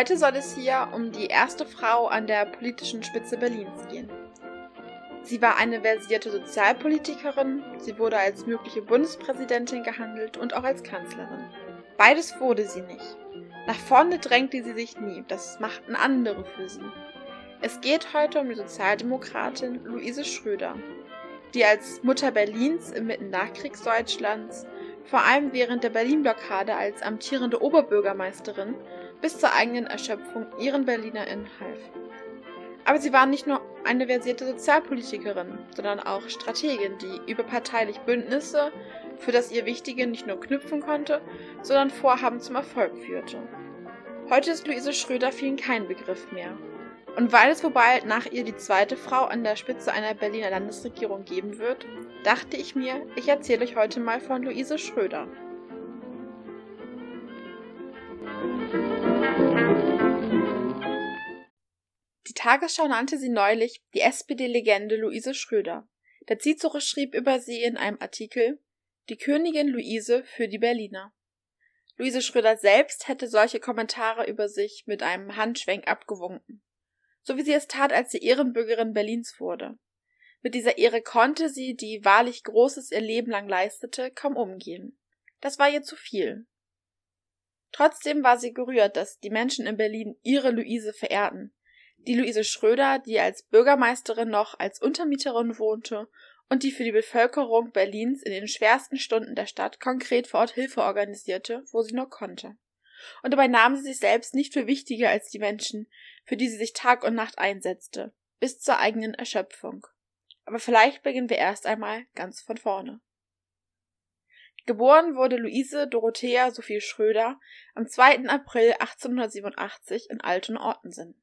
Heute soll es hier um die erste Frau an der politischen Spitze Berlins gehen. Sie war eine versierte Sozialpolitikerin, sie wurde als mögliche Bundespräsidentin gehandelt und auch als Kanzlerin. Beides wurde sie nicht. Nach vorne drängte sie sich nie, das machten andere für sie. Es geht heute um die Sozialdemokratin Luise Schröder, die als Mutter Berlins inmitten Nachkriegsdeutschlands, vor allem während der Berlin-Blockade als amtierende Oberbürgermeisterin, bis zur eigenen Erschöpfung ihren BerlinerInnen half. Aber sie war nicht nur eine versierte Sozialpolitikerin, sondern auch Strategin, die überparteilich Bündnisse, für das ihr Wichtige nicht nur knüpfen konnte, sondern Vorhaben zum Erfolg führte. Heute ist Luise Schröder vielen kein Begriff mehr. Und weil es wobei nach ihr die zweite Frau an der Spitze einer Berliner Landesregierung geben wird, dachte ich mir, ich erzähle euch heute mal von Luise Schröder. Die Tagesschau nannte sie neulich die SPD-Legende Luise Schröder. Der Cicero schrieb über sie in einem Artikel Die Königin Luise für die Berliner. Luise Schröder selbst hätte solche Kommentare über sich mit einem Handschwenk abgewunken so wie sie es tat, als sie Ehrenbürgerin Berlins wurde. Mit dieser Ehre konnte sie, die wahrlich Großes ihr Leben lang leistete, kaum umgehen. Das war ihr zu viel. Trotzdem war sie gerührt, dass die Menschen in Berlin ihre Luise verehrten. Die Luise Schröder, die als Bürgermeisterin noch als Untermieterin wohnte und die für die Bevölkerung Berlins in den schwersten Stunden der Stadt konkret vor Ort Hilfe organisierte, wo sie nur konnte. Und dabei nahm sie sich selbst nicht für wichtiger als die Menschen, für die sie sich Tag und Nacht einsetzte, bis zur eigenen Erschöpfung. Aber vielleicht beginnen wir erst einmal ganz von vorne. Geboren wurde Luise Dorothea Sophie Schröder am 2. April 1887 in Altona-Ortensen.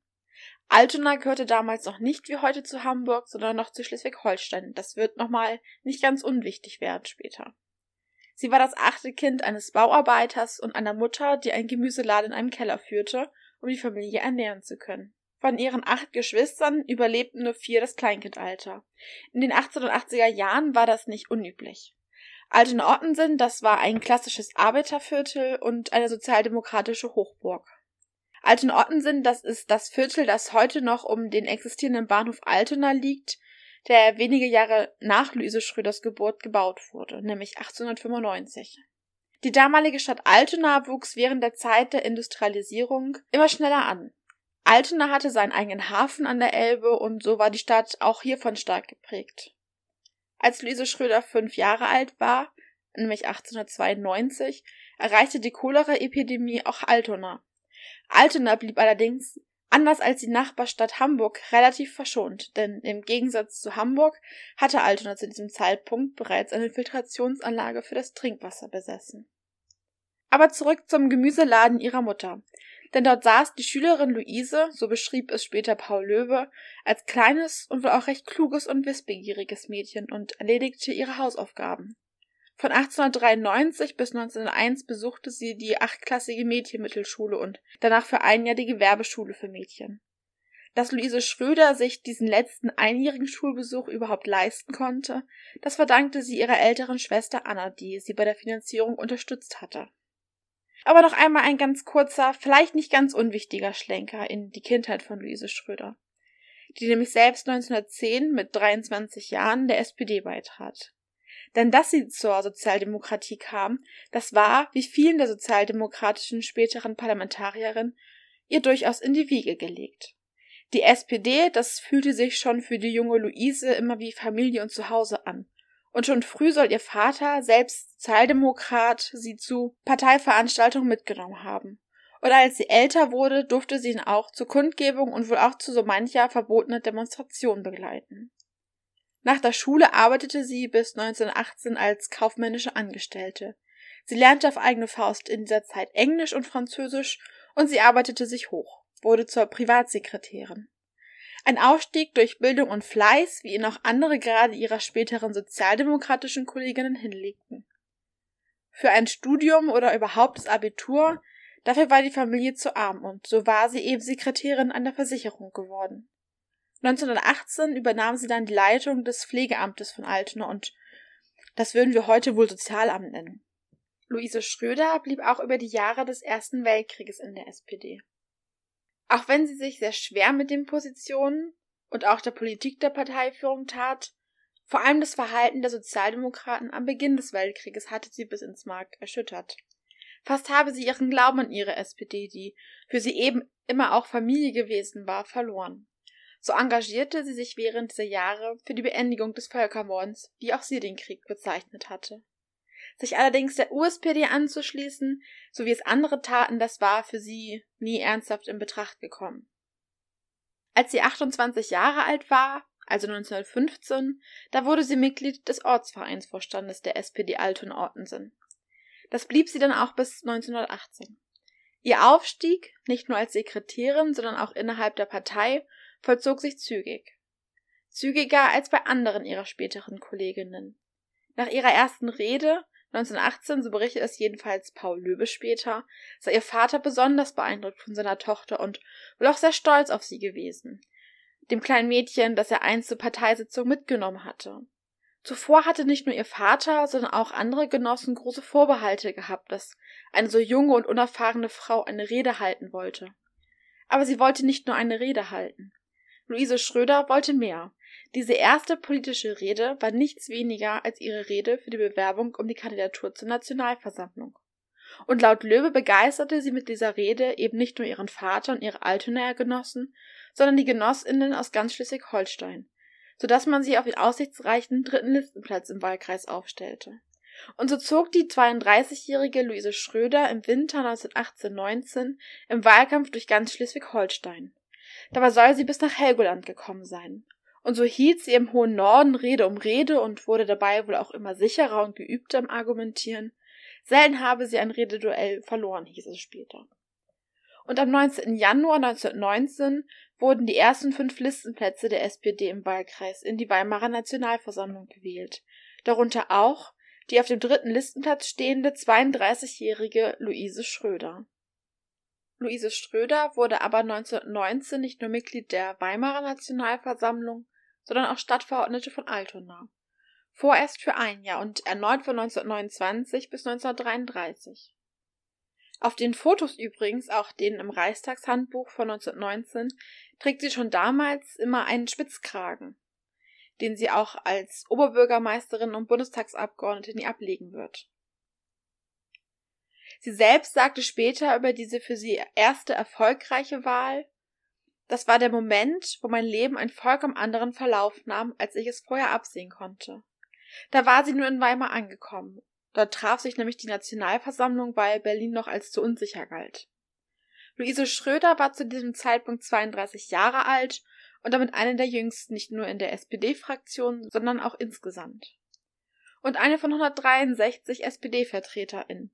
Altona gehörte damals noch nicht wie heute zu Hamburg, sondern noch zu Schleswig-Holstein. Das wird nochmal nicht ganz unwichtig werden später. Sie war das achte Kind eines Bauarbeiters und einer Mutter, die ein Gemüseladen in einem Keller führte um die Familie ernähren zu können. Von ihren acht Geschwistern überlebten nur vier das Kleinkindalter. In den 1880er Jahren war das nicht unüblich. Altena-Ottensen, das war ein klassisches Arbeiterviertel und eine sozialdemokratische Hochburg. Altena-Ottensen, das ist das Viertel, das heute noch um den existierenden Bahnhof Altena liegt, der wenige Jahre nach Luise Schröders Geburt gebaut wurde, nämlich 1895. Die damalige Stadt Altona wuchs während der Zeit der Industrialisierung immer schneller an. Altona hatte seinen eigenen Hafen an der Elbe und so war die Stadt auch hiervon stark geprägt. Als Luise Schröder fünf Jahre alt war, nämlich 1892, erreichte die Cholera-Epidemie auch Altona. Altona blieb allerdings, anders als die Nachbarstadt Hamburg, relativ verschont, denn im Gegensatz zu Hamburg hatte Altona zu diesem Zeitpunkt bereits eine Filtrationsanlage für das Trinkwasser besessen. Aber zurück zum Gemüseladen ihrer Mutter. Denn dort saß die Schülerin Luise, so beschrieb es später Paul Löwe, als kleines und wohl auch recht kluges und wissbegieriges Mädchen und erledigte ihre Hausaufgaben. Von 1893 bis 1901 besuchte sie die achtklassige Mädchenmittelschule und danach für ein Jahr die Gewerbeschule für Mädchen. Dass Luise Schröder sich diesen letzten einjährigen Schulbesuch überhaupt leisten konnte, das verdankte sie ihrer älteren Schwester Anna, die sie bei der Finanzierung unterstützt hatte. Aber noch einmal ein ganz kurzer, vielleicht nicht ganz unwichtiger Schlenker in die Kindheit von Luise Schröder, die nämlich selbst 1910 mit 23 Jahren der SPD beitrat. Denn dass sie zur Sozialdemokratie kam, das war, wie vielen der sozialdemokratischen späteren Parlamentarierinnen, ihr durchaus in die Wiege gelegt. Die SPD, das fühlte sich schon für die junge Luise immer wie Familie und Zuhause an und schon früh soll ihr Vater, selbst Sozialdemokrat, sie zu Parteiveranstaltungen mitgenommen haben. Und als sie älter wurde, durfte sie ihn auch zur Kundgebung und wohl auch zu so mancher verbotener Demonstration begleiten. Nach der Schule arbeitete sie bis 1918 als kaufmännische Angestellte. Sie lernte auf eigene Faust in dieser Zeit Englisch und Französisch und sie arbeitete sich hoch, wurde zur Privatsekretärin. Ein Aufstieg durch Bildung und Fleiß, wie ihn auch andere gerade ihrer späteren sozialdemokratischen Kolleginnen hinlegten. Für ein Studium oder überhaupt das Abitur, dafür war die Familie zu arm und so war sie eben Sekretärin an der Versicherung geworden. 1918 übernahm sie dann die Leitung des Pflegeamtes von Altona und das würden wir heute wohl Sozialamt nennen. Luise Schröder blieb auch über die Jahre des Ersten Weltkrieges in der SPD. Auch wenn sie sich sehr schwer mit den Positionen und auch der Politik der Parteiführung tat, vor allem das Verhalten der Sozialdemokraten am Beginn des Weltkrieges hatte sie bis ins Mark erschüttert. Fast habe sie ihren Glauben an ihre SPD, die für sie eben immer auch Familie gewesen war, verloren. So engagierte sie sich während dieser Jahre für die Beendigung des Völkermords, wie auch sie den Krieg bezeichnet hatte. Sich allerdings der USPD anzuschließen, so wie es andere taten, das war für sie nie ernsthaft in Betracht gekommen. Als sie 28 Jahre alt war, also 1915, da wurde sie Mitglied des Ortsvereinsvorstandes der SPD Altona-Ortensen. Das blieb sie dann auch bis 1918. Ihr Aufstieg, nicht nur als Sekretärin, sondern auch innerhalb der Partei, vollzog sich zügig. Zügiger als bei anderen ihrer späteren Kolleginnen. Nach ihrer ersten Rede 1918, so berichtet es jedenfalls Paul Löbe später, sei ihr Vater besonders beeindruckt von seiner Tochter und wohl auch sehr stolz auf sie gewesen. Dem kleinen Mädchen, das er einst zur Parteisitzung mitgenommen hatte. Zuvor hatte nicht nur ihr Vater, sondern auch andere Genossen große Vorbehalte gehabt, dass eine so junge und unerfahrene Frau eine Rede halten wollte. Aber sie wollte nicht nur eine Rede halten. Luise Schröder wollte mehr. Diese erste politische Rede war nichts weniger als ihre Rede für die Bewerbung um die Kandidatur zur Nationalversammlung. Und laut Löwe begeisterte sie mit dieser Rede eben nicht nur ihren Vater und ihre Altonaer Genossen, sondern die Genossinnen aus ganz Schleswig-Holstein so dass man sie auf den aussichtsreichen dritten Listenplatz im Wahlkreis aufstellte. Und so zog die 32-jährige Luise Schröder im Winter 1918-19 im Wahlkampf durch ganz Schleswig-Holstein. Dabei soll sie bis nach Helgoland gekommen sein. Und so hielt sie im hohen Norden Rede um Rede und wurde dabei wohl auch immer sicherer und geübter im Argumentieren. Selten habe sie ein Rededuell verloren, hieß es später. Und am 19. Januar 1919 wurden die ersten fünf Listenplätze der SPD im Wahlkreis in die Weimarer Nationalversammlung gewählt, darunter auch die auf dem dritten Listenplatz stehende 32-jährige Luise Schröder. Luise Schröder wurde aber 1919 nicht nur Mitglied der Weimarer Nationalversammlung, sondern auch Stadtverordnete von Altona. Vorerst für ein Jahr und erneut von 1929 bis 1933. Auf den Fotos übrigens, auch denen im Reichstagshandbuch von 1919, trägt sie schon damals immer einen Spitzkragen, den sie auch als Oberbürgermeisterin und Bundestagsabgeordnete nie ablegen wird. Sie selbst sagte später über diese für sie erste erfolgreiche Wahl, das war der Moment, wo mein Leben einen vollkommen anderen Verlauf nahm, als ich es vorher absehen konnte. Da war sie nur in Weimar angekommen. Dort traf sich nämlich die Nationalversammlung, weil Berlin noch als zu unsicher galt. Luise Schröder war zu diesem Zeitpunkt 32 Jahre alt und damit eine der jüngsten nicht nur in der SPD-Fraktion, sondern auch insgesamt. Und eine von 163 SPD-VertreterInnen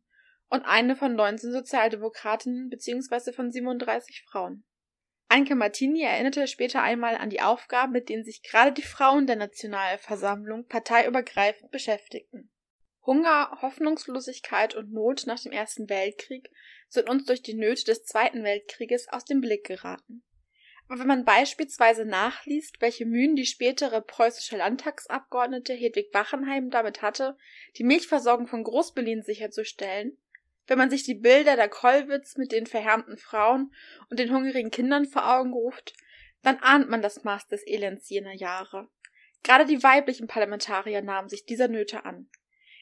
und eine von 19 Sozialdemokratinnen bzw. von 37 Frauen. Anke Martini erinnerte später einmal an die Aufgaben, mit denen sich gerade die Frauen der Nationalversammlung parteiübergreifend beschäftigten. Hunger, Hoffnungslosigkeit und Not nach dem Ersten Weltkrieg sind uns durch die Nöte des Zweiten Weltkrieges aus dem Blick geraten. Aber wenn man beispielsweise nachliest, welche Mühen die spätere preußische Landtagsabgeordnete Hedwig Wachenheim damit hatte, die Milchversorgung von Großberlin sicherzustellen, wenn man sich die Bilder der Kollwitz mit den verhärmten Frauen und den hungrigen Kindern vor Augen ruft, dann ahnt man das Maß des Elends jener Jahre. Gerade die weiblichen Parlamentarier nahmen sich dieser Nöte an.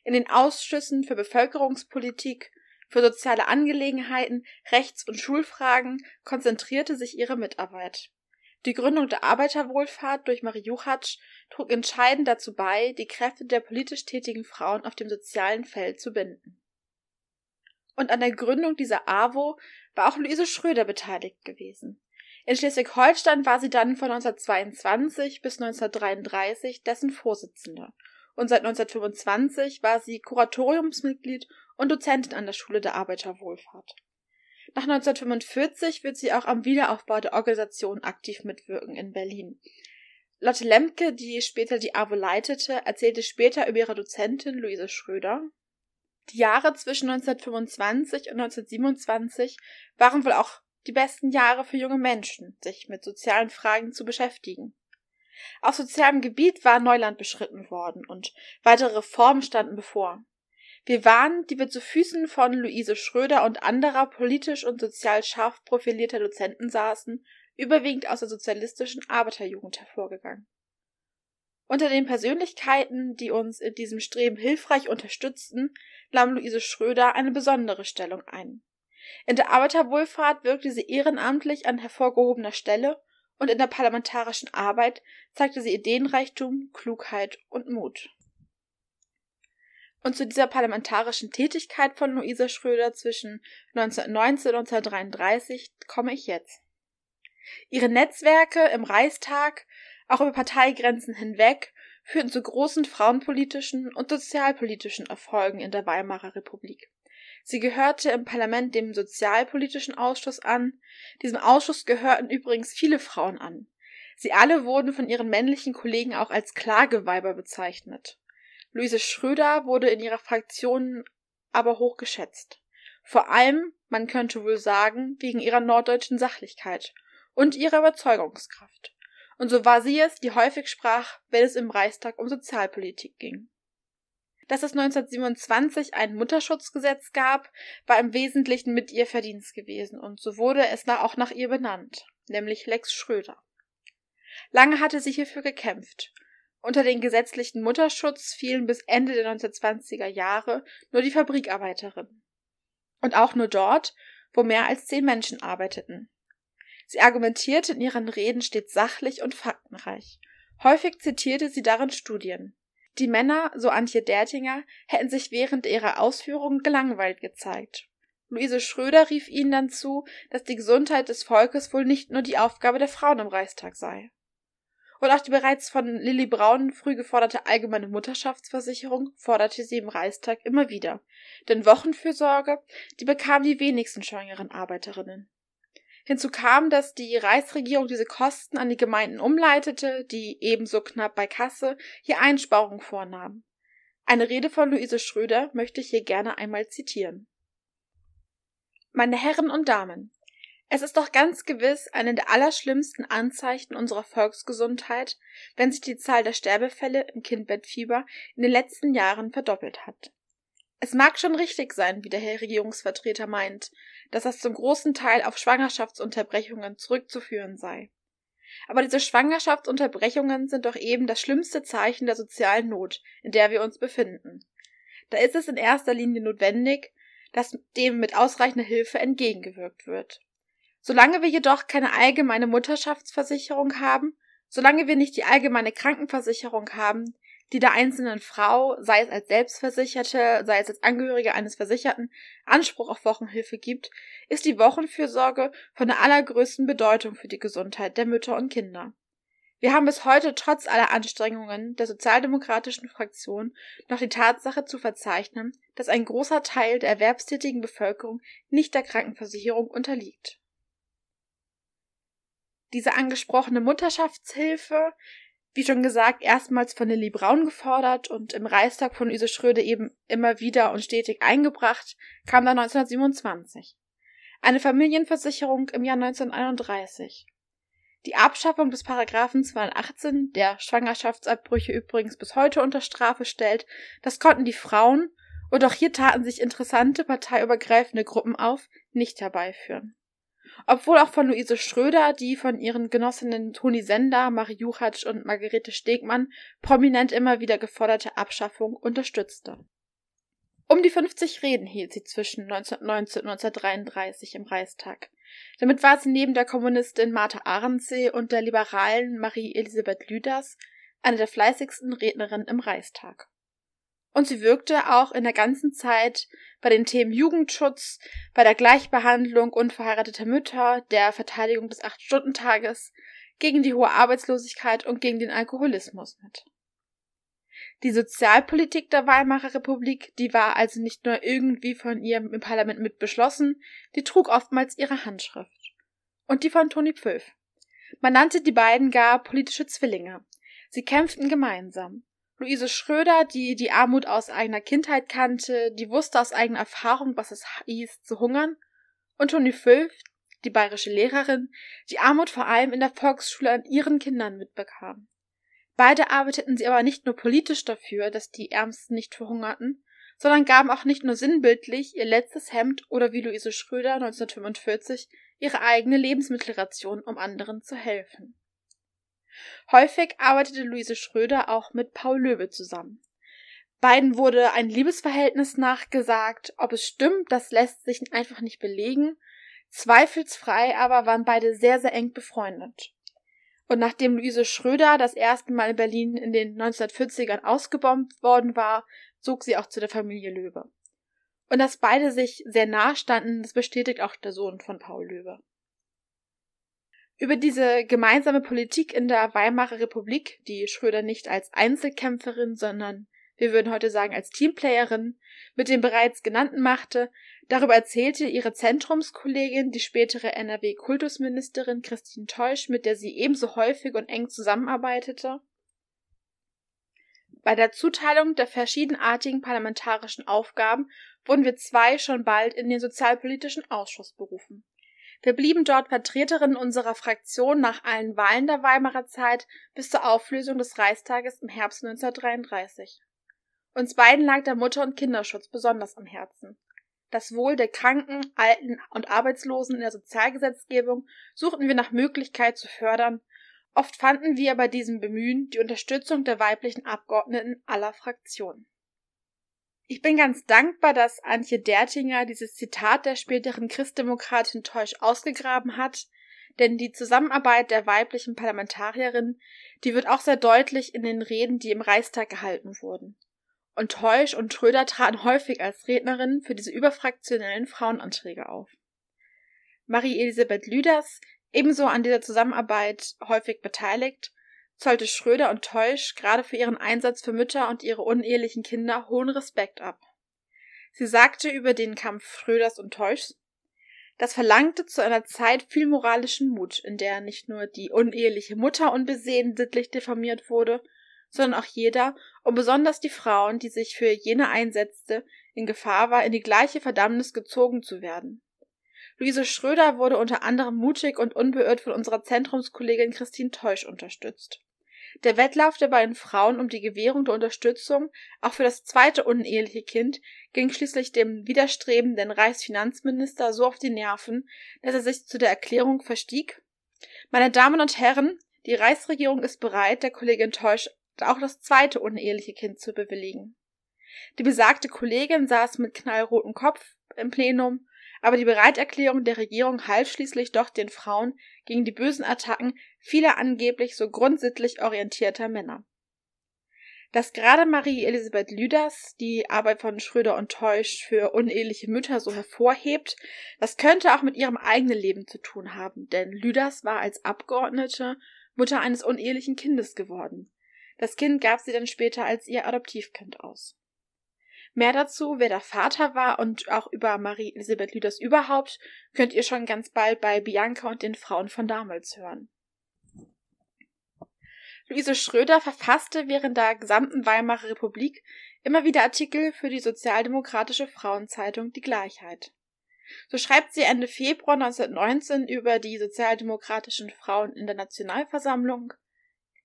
In den Ausschüssen für Bevölkerungspolitik, für soziale Angelegenheiten, Rechts- und Schulfragen konzentrierte sich ihre Mitarbeit. Die Gründung der Arbeiterwohlfahrt durch Marie Juchatsch trug entscheidend dazu bei, die Kräfte der politisch tätigen Frauen auf dem sozialen Feld zu binden. Und an der Gründung dieser AWO war auch Luise Schröder beteiligt gewesen. In Schleswig-Holstein war sie dann von 1922 bis 1933 dessen Vorsitzende und seit 1925 war sie Kuratoriumsmitglied und Dozentin an der Schule der Arbeiterwohlfahrt. Nach 1945 wird sie auch am Wiederaufbau der Organisation aktiv mitwirken in Berlin. Lotte Lemke, die später die AWO leitete, erzählte später über ihre Dozentin Luise Schröder. Die Jahre zwischen 1925 und 1927 waren wohl auch die besten Jahre für junge Menschen, sich mit sozialen Fragen zu beschäftigen. Auf sozialem Gebiet war Neuland beschritten worden und weitere Reformen standen bevor. Wir waren, die wir zu Füßen von Luise Schröder und anderer politisch und sozial scharf profilierter Dozenten saßen, überwiegend aus der sozialistischen Arbeiterjugend hervorgegangen. Unter den Persönlichkeiten, die uns in diesem Streben hilfreich unterstützten, nahm Luise Schröder eine besondere Stellung ein. In der Arbeiterwohlfahrt wirkte sie ehrenamtlich an hervorgehobener Stelle und in der parlamentarischen Arbeit zeigte sie Ideenreichtum, Klugheit und Mut. Und zu dieser parlamentarischen Tätigkeit von Luisa Schröder zwischen 1919 und 1933 komme ich jetzt. Ihre Netzwerke im Reichstag, auch über Parteigrenzen hinweg, führten zu großen frauenpolitischen und sozialpolitischen Erfolgen in der Weimarer Republik. Sie gehörte im Parlament dem Sozialpolitischen Ausschuss an. Diesem Ausschuss gehörten übrigens viele Frauen an. Sie alle wurden von ihren männlichen Kollegen auch als Klageweiber bezeichnet. Luise Schröder wurde in ihrer Fraktion aber hoch geschätzt. Vor allem, man könnte wohl sagen, wegen ihrer norddeutschen Sachlichkeit und ihrer Überzeugungskraft. Und so war sie es, die häufig sprach, wenn es im Reichstag um Sozialpolitik ging. Dass es 1927 ein Mutterschutzgesetz gab, war im Wesentlichen mit ihr Verdienst gewesen, und so wurde es auch nach ihr benannt, nämlich Lex Schröder. Lange hatte sie hierfür gekämpft. Unter den gesetzlichen Mutterschutz fielen bis Ende der 1920er Jahre nur die Fabrikarbeiterinnen. Und auch nur dort, wo mehr als zehn Menschen arbeiteten. Sie argumentierte in ihren Reden stets sachlich und faktenreich. Häufig zitierte sie darin Studien. Die Männer, so Antje Dertinger, hätten sich während ihrer Ausführungen gelangweilt gezeigt. Luise Schröder rief ihnen dann zu, dass die Gesundheit des Volkes wohl nicht nur die Aufgabe der Frauen im Reichstag sei. Und auch die bereits von Lilly Braun früh geforderte allgemeine Mutterschaftsversicherung forderte sie im Reichstag immer wieder. Denn Wochenfürsorge, die bekamen die wenigsten schwangeren Arbeiterinnen. Hinzu kam, dass die Reichsregierung diese Kosten an die Gemeinden umleitete, die ebenso knapp bei Kasse hier Einsparungen vornahmen. Eine Rede von Luise Schröder möchte ich hier gerne einmal zitieren. Meine Herren und Damen, es ist doch ganz gewiss eine der allerschlimmsten Anzeichen unserer Volksgesundheit, wenn sich die Zahl der Sterbefälle im Kindbettfieber in den letzten Jahren verdoppelt hat. Es mag schon richtig sein, wie der Herr Regierungsvertreter meint, dass das zum großen Teil auf Schwangerschaftsunterbrechungen zurückzuführen sei. Aber diese Schwangerschaftsunterbrechungen sind doch eben das schlimmste Zeichen der sozialen Not, in der wir uns befinden. Da ist es in erster Linie notwendig, dass dem mit ausreichender Hilfe entgegengewirkt wird. Solange wir jedoch keine allgemeine Mutterschaftsversicherung haben, solange wir nicht die allgemeine Krankenversicherung haben, die der einzelnen Frau, sei es als Selbstversicherte, sei es als Angehörige eines Versicherten, Anspruch auf Wochenhilfe gibt, ist die Wochenfürsorge von der allergrößten Bedeutung für die Gesundheit der Mütter und Kinder. Wir haben bis heute trotz aller Anstrengungen der sozialdemokratischen Fraktion noch die Tatsache zu verzeichnen, dass ein großer Teil der erwerbstätigen Bevölkerung nicht der Krankenversicherung unterliegt. Diese angesprochene Mutterschaftshilfe wie schon gesagt, erstmals von Lilly Braun gefordert und im Reichstag von Ise Schröde eben immer wieder und stetig eingebracht, kam dann 1927. Eine Familienversicherung im Jahr 1931. Die Abschaffung des Paragraphen 218, der Schwangerschaftsabbrüche übrigens bis heute unter Strafe stellt, das konnten die Frauen, und auch hier taten sich interessante parteiübergreifende Gruppen auf, nicht herbeiführen obwohl auch von Luise Schröder, die von ihren Genossinnen Toni Sender, Marie Juchatsch und Margarete Stegmann prominent immer wieder geforderte Abschaffung unterstützte. Um die 50 Reden hielt sie zwischen 1919 und 1933 im Reichstag. Damit war sie neben der Kommunistin Martha Arendsee und der liberalen Marie Elisabeth Lüders eine der fleißigsten Rednerinnen im Reichstag. Und sie wirkte auch in der ganzen Zeit bei den Themen Jugendschutz, bei der Gleichbehandlung unverheirateter Mütter, der Verteidigung des Acht-Stunden-Tages, gegen die hohe Arbeitslosigkeit und gegen den Alkoholismus mit. Die Sozialpolitik der Weimarer Republik, die war also nicht nur irgendwie von ihr im Parlament mit beschlossen, die trug oftmals ihre Handschrift. Und die von Toni Pföff. Man nannte die beiden gar politische Zwillinge. Sie kämpften gemeinsam. Luise Schröder, die die Armut aus eigener Kindheit kannte, die wusste aus eigener Erfahrung, was es hieß, zu hungern, und Toni Fülf, die bayerische Lehrerin, die Armut vor allem in der Volksschule an ihren Kindern mitbekam. Beide arbeiteten sie aber nicht nur politisch dafür, dass die Ärmsten nicht verhungerten, sondern gaben auch nicht nur sinnbildlich ihr letztes Hemd oder wie Luise Schröder 1945 ihre eigene Lebensmittelration, um anderen zu helfen. Häufig arbeitete Luise Schröder auch mit Paul Löwe zusammen. Beiden wurde ein Liebesverhältnis nachgesagt. Ob es stimmt, das lässt sich einfach nicht belegen. Zweifelsfrei aber waren beide sehr, sehr eng befreundet. Und nachdem Luise Schröder das erste Mal in Berlin in den 1940ern ausgebombt worden war, zog sie auch zu der Familie Löwe. Und dass beide sich sehr nah standen, das bestätigt auch der Sohn von Paul Löwe. Über diese gemeinsame Politik in der Weimarer Republik, die Schröder nicht als Einzelkämpferin, sondern wir würden heute sagen als Teamplayerin, mit dem bereits genannten machte, darüber erzählte ihre Zentrumskollegin, die spätere NRW-Kultusministerin Christine Teusch, mit der sie ebenso häufig und eng zusammenarbeitete. Bei der Zuteilung der verschiedenartigen parlamentarischen Aufgaben wurden wir zwei schon bald in den Sozialpolitischen Ausschuss berufen. Wir blieben dort Vertreterinnen unserer Fraktion nach allen Wahlen der Weimarer Zeit bis zur Auflösung des Reichstages im Herbst 1933. Uns beiden lag der Mutter- und Kinderschutz besonders am Herzen. Das Wohl der Kranken, Alten und Arbeitslosen in der Sozialgesetzgebung suchten wir nach Möglichkeit zu fördern Oft fanden wir bei diesem Bemühen die Unterstützung der weiblichen Abgeordneten aller Fraktionen. Ich bin ganz dankbar, dass Antje Dertinger dieses Zitat der späteren Christdemokratin Teusch ausgegraben hat, denn die Zusammenarbeit der weiblichen Parlamentarierin, die wird auch sehr deutlich in den Reden, die im Reichstag gehalten wurden. Und Teusch und Tröder traten häufig als Rednerinnen für diese überfraktionellen Frauenanträge auf. Marie-Elisabeth Lüders Ebenso an dieser Zusammenarbeit häufig beteiligt, zollte Schröder und Teusch gerade für ihren Einsatz für Mütter und ihre unehelichen Kinder hohen Respekt ab. Sie sagte über den Kampf Schröders und Teuschs, das verlangte zu einer Zeit viel moralischen Mut, in der nicht nur die uneheliche Mutter unbesehen sittlich diffamiert wurde, sondern auch jeder, und besonders die Frauen, die sich für jene einsetzte, in Gefahr war, in die gleiche Verdammnis gezogen zu werden. Luise Schröder wurde unter anderem mutig und unbeirrt von unserer Zentrumskollegin Christine Teusch unterstützt. Der Wettlauf der beiden Frauen um die Gewährung der Unterstützung auch für das zweite uneheliche Kind ging schließlich dem widerstrebenden Reichsfinanzminister so auf die Nerven, dass er sich zu der Erklärung verstieg Meine Damen und Herren, die Reichsregierung ist bereit, der Kollegin Teusch auch das zweite uneheliche Kind zu bewilligen. Die besagte Kollegin saß mit knallrotem Kopf im Plenum aber die Bereiterklärung der Regierung half schließlich doch den Frauen gegen die bösen Attacken vieler angeblich so grundsittlich orientierter Männer. Dass gerade Marie Elisabeth Lüders die Arbeit von Schröder und Teusch für uneheliche Mütter so hervorhebt, das könnte auch mit ihrem eigenen Leben zu tun haben, denn Lüders war als Abgeordnete Mutter eines unehelichen Kindes geworden. Das Kind gab sie dann später als ihr Adoptivkind aus. Mehr dazu, wer der Vater war und auch über Marie Elisabeth Lüders überhaupt, könnt ihr schon ganz bald bei Bianca und den Frauen von damals hören. Luise Schröder verfasste während der gesamten Weimarer Republik immer wieder Artikel für die sozialdemokratische Frauenzeitung Die Gleichheit. So schreibt sie Ende Februar 1919 über die sozialdemokratischen Frauen in der Nationalversammlung.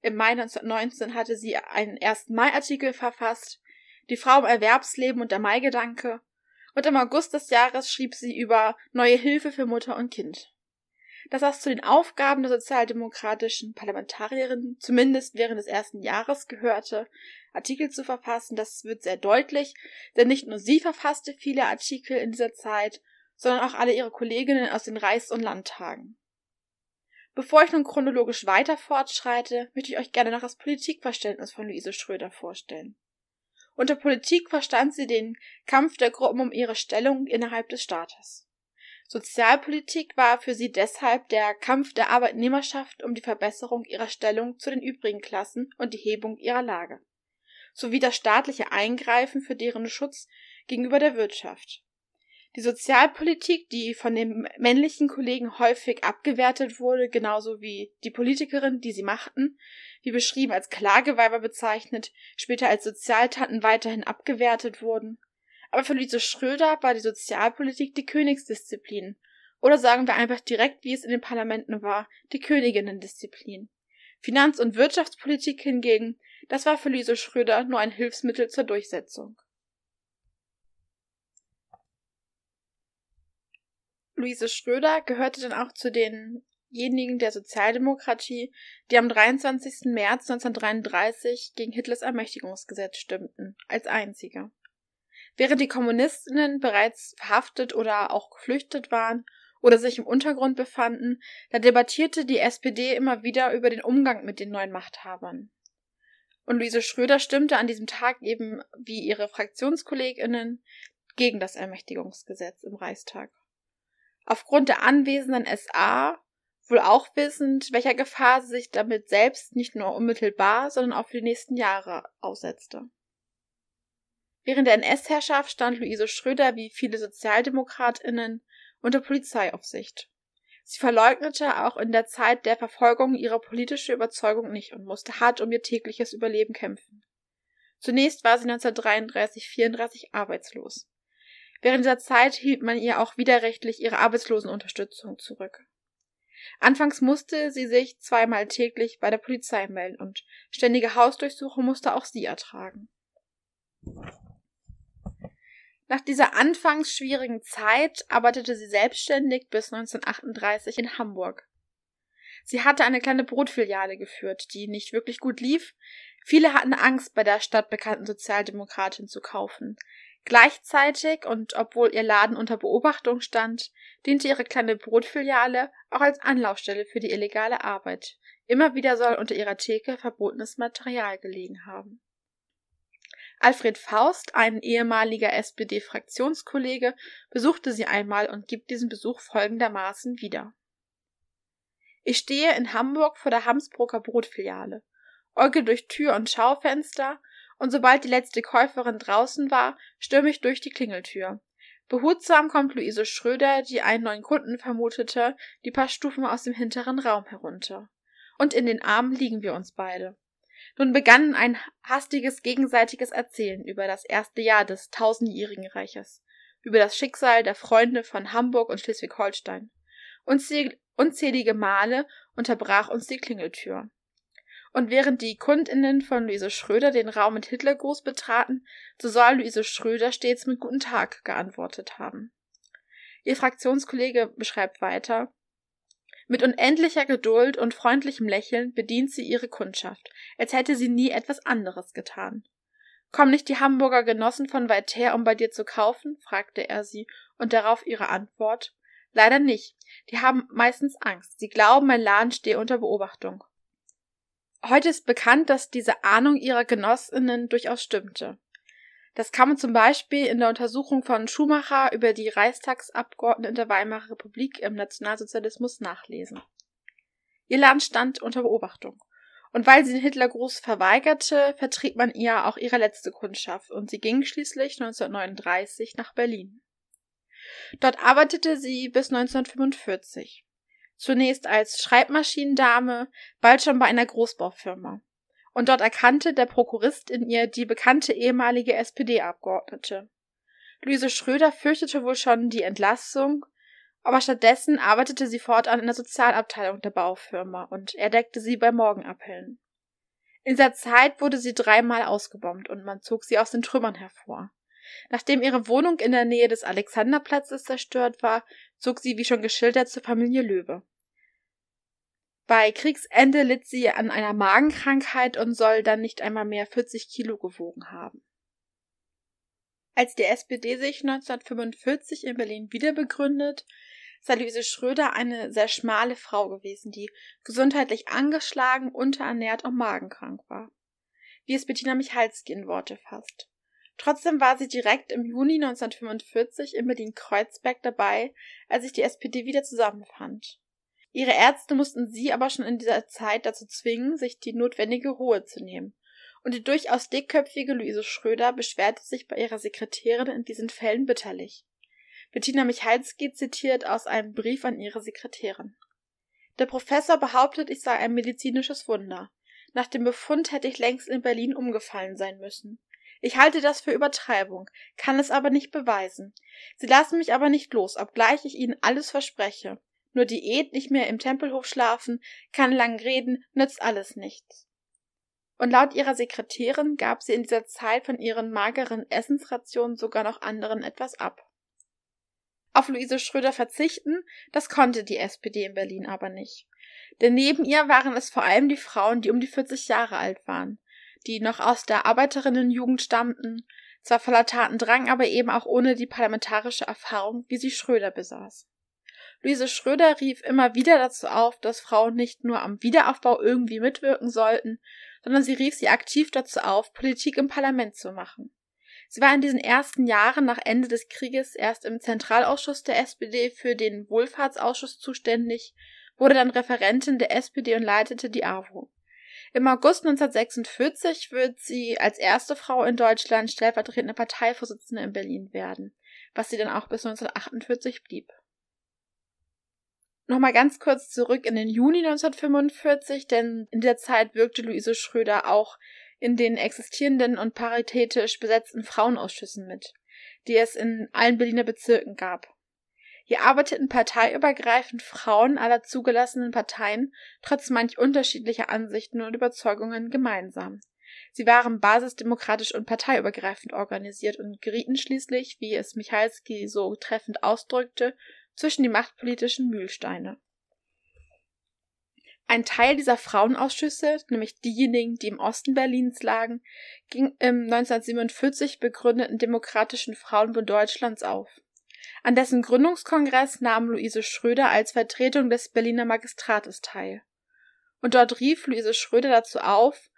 Im Mai 1919 hatte sie einen 1. Mai-Artikel verfasst, die Frau im Erwerbsleben und der Maigedanke, und im August des Jahres schrieb sie über neue Hilfe für Mutter und Kind. Dass das zu den Aufgaben der sozialdemokratischen Parlamentarierin zumindest während des ersten Jahres gehörte, Artikel zu verfassen, das wird sehr deutlich, denn nicht nur sie verfasste viele Artikel in dieser Zeit, sondern auch alle ihre Kolleginnen aus den Reichs- und Landtagen. Bevor ich nun chronologisch weiter fortschreite, möchte ich euch gerne noch das Politikverständnis von Luise Schröder vorstellen. Unter Politik verstand sie den Kampf der Gruppen um ihre Stellung innerhalb des Staates. Sozialpolitik war für sie deshalb der Kampf der Arbeitnehmerschaft um die Verbesserung ihrer Stellung zu den übrigen Klassen und die Hebung ihrer Lage, sowie das staatliche Eingreifen für deren Schutz gegenüber der Wirtschaft. Die Sozialpolitik, die von den männlichen Kollegen häufig abgewertet wurde, genauso wie die Politikerin, die sie machten, wie beschrieben als Klageweiber bezeichnet, später als Sozialtanten weiterhin abgewertet wurden. Aber für Luise Schröder war die Sozialpolitik die Königsdisziplin. Oder sagen wir einfach direkt, wie es in den Parlamenten war, die Königinnendisziplin. Finanz- und Wirtschaftspolitik hingegen, das war für Luise Schröder nur ein Hilfsmittel zur Durchsetzung. Luise Schröder gehörte dann auch zu denjenigen der Sozialdemokratie, die am 23. März 1933 gegen Hitlers Ermächtigungsgesetz stimmten, als einzige. Während die Kommunistinnen bereits verhaftet oder auch geflüchtet waren oder sich im Untergrund befanden, da debattierte die SPD immer wieder über den Umgang mit den neuen Machthabern. Und Luise Schröder stimmte an diesem Tag eben wie ihre Fraktionskolleginnen gegen das Ermächtigungsgesetz im Reichstag. Aufgrund der anwesenden SA, wohl auch wissend, welcher Gefahr sie sich damit selbst nicht nur unmittelbar, sondern auch für die nächsten Jahre aussetzte. Während der NS-Herrschaft stand Luise Schröder wie viele Sozialdemokratinnen unter Polizeiaufsicht. Sie verleugnete auch in der Zeit der Verfolgung ihre politische Überzeugung nicht und musste hart um ihr tägliches Überleben kämpfen. Zunächst war sie 1933-34 arbeitslos. Während dieser Zeit hielt man ihr auch widerrechtlich ihre Arbeitslosenunterstützung zurück. Anfangs musste sie sich zweimal täglich bei der Polizei melden und ständige Hausdurchsuchung musste auch sie ertragen. Nach dieser anfangs schwierigen Zeit arbeitete sie selbstständig bis 1938 in Hamburg. Sie hatte eine kleine Brotfiliale geführt, die nicht wirklich gut lief. Viele hatten Angst, bei der stadtbekannten Sozialdemokratin zu kaufen. Gleichzeitig und obwohl ihr Laden unter Beobachtung stand, diente ihre kleine Brotfiliale auch als Anlaufstelle für die illegale Arbeit. Immer wieder soll unter ihrer Theke verbotenes Material gelegen haben. Alfred Faust, ein ehemaliger SPD-Fraktionskollege, besuchte sie einmal und gibt diesen Besuch folgendermaßen wieder. Ich stehe in Hamburg vor der Hamsbroker Brotfiliale, äuge durch Tür und Schaufenster, und sobald die letzte Käuferin draußen war, stürme ich durch die Klingeltür. Behutsam kommt Luise Schröder, die einen neuen Kunden vermutete, die paar Stufen aus dem hinteren Raum herunter. Und in den Armen liegen wir uns beide. Nun begann ein hastiges gegenseitiges Erzählen über das erste Jahr des tausendjährigen Reiches, über das Schicksal der Freunde von Hamburg und Schleswig-Holstein. Unzählige Male unterbrach uns die Klingeltür. Und während die Kundinnen von Luise Schröder den Raum mit Hitlergruß betraten, so soll Luise Schröder stets mit Guten Tag geantwortet haben. Ihr Fraktionskollege beschreibt weiter, mit unendlicher Geduld und freundlichem Lächeln bedient sie ihre Kundschaft, als hätte sie nie etwas anderes getan. Kommen nicht die Hamburger Genossen von weit her, um bei dir zu kaufen? fragte er sie, und darauf ihre Antwort Leider nicht. Die haben meistens Angst. Sie glauben, mein Laden stehe unter Beobachtung. Heute ist bekannt, dass diese Ahnung ihrer Genossinnen durchaus stimmte. Das kann man zum Beispiel in der Untersuchung von Schumacher über die Reichstagsabgeordneten der Weimarer Republik im Nationalsozialismus nachlesen. Ihr Land stand unter Beobachtung. Und weil sie den Hitlergruß verweigerte, vertrieb man ihr auch ihre letzte Kundschaft und sie ging schließlich 1939 nach Berlin. Dort arbeitete sie bis 1945. Zunächst als Schreibmaschinendame, bald schon bei einer Großbaufirma und dort erkannte der Prokurist in ihr die bekannte ehemalige SPD-Abgeordnete. Luise Schröder fürchtete wohl schon die Entlassung, aber stattdessen arbeitete sie fortan in der Sozialabteilung der Baufirma und er deckte sie bei Morgenappellen. In dieser Zeit wurde sie dreimal ausgebombt und man zog sie aus den Trümmern hervor. Nachdem ihre Wohnung in der Nähe des Alexanderplatzes zerstört war, zog sie, wie schon geschildert, zur Familie Löwe. Bei Kriegsende litt sie an einer Magenkrankheit und soll dann nicht einmal mehr 40 Kilo gewogen haben. Als die SPD sich 1945 in Berlin wiederbegründet, sei Luise Schröder eine sehr schmale Frau gewesen, die gesundheitlich angeschlagen, unterernährt und magenkrank war. Wie es Bettina Michalski in Worte fasst. Trotzdem war sie direkt im Juni 1945 in Berlin-Kreuzberg dabei, als sich die SPD wieder zusammenfand. Ihre Ärzte mussten sie aber schon in dieser Zeit dazu zwingen, sich die notwendige Ruhe zu nehmen. Und die durchaus dickköpfige Luise Schröder beschwerte sich bei ihrer Sekretärin in diesen Fällen bitterlich. Bettina Michalski zitiert aus einem Brief an ihre Sekretärin. Der Professor behauptet, ich sei ein medizinisches Wunder. Nach dem Befund hätte ich längst in Berlin umgefallen sein müssen. Ich halte das für Übertreibung, kann es aber nicht beweisen. Sie lassen mich aber nicht los, obgleich ich ihnen alles verspreche. Nur Diät, nicht mehr im Tempelhof schlafen, kann lang reden, nützt alles nichts. Und laut ihrer Sekretärin gab sie in dieser Zeit von ihren mageren Essensrationen sogar noch anderen etwas ab. Auf Luise Schröder verzichten, das konnte die SPD in Berlin aber nicht. Denn neben ihr waren es vor allem die Frauen, die um die 40 Jahre alt waren, die noch aus der Arbeiterinnenjugend stammten, zwar voller Tatendrang, aber eben auch ohne die parlamentarische Erfahrung, wie sie Schröder besaß. Luise Schröder rief immer wieder dazu auf, dass Frauen nicht nur am Wiederaufbau irgendwie mitwirken sollten, sondern sie rief sie aktiv dazu auf, Politik im Parlament zu machen. Sie war in diesen ersten Jahren nach Ende des Krieges erst im Zentralausschuss der SPD für den Wohlfahrtsausschuss zuständig, wurde dann Referentin der SPD und leitete die AWO. Im August 1946 wird sie als erste Frau in Deutschland stellvertretende Parteivorsitzende in Berlin werden, was sie dann auch bis 1948 blieb. Nochmal ganz kurz zurück in den Juni 1945, denn in der Zeit wirkte Luise Schröder auch in den existierenden und paritätisch besetzten Frauenausschüssen mit, die es in allen Berliner Bezirken gab. Hier arbeiteten parteiübergreifend Frauen aller zugelassenen Parteien trotz manch unterschiedlicher Ansichten und Überzeugungen gemeinsam. Sie waren basisdemokratisch und parteiübergreifend organisiert und gerieten schließlich, wie es Michalski so treffend ausdrückte, zwischen die machtpolitischen Mühlsteine. Ein Teil dieser Frauenausschüsse, nämlich diejenigen, die im Osten Berlins lagen, ging im 1947 begründeten Demokratischen Frauenbund Deutschlands auf. An dessen Gründungskongress nahm Luise Schröder als Vertretung des Berliner Magistrates teil. Und dort rief Luise Schröder dazu auf,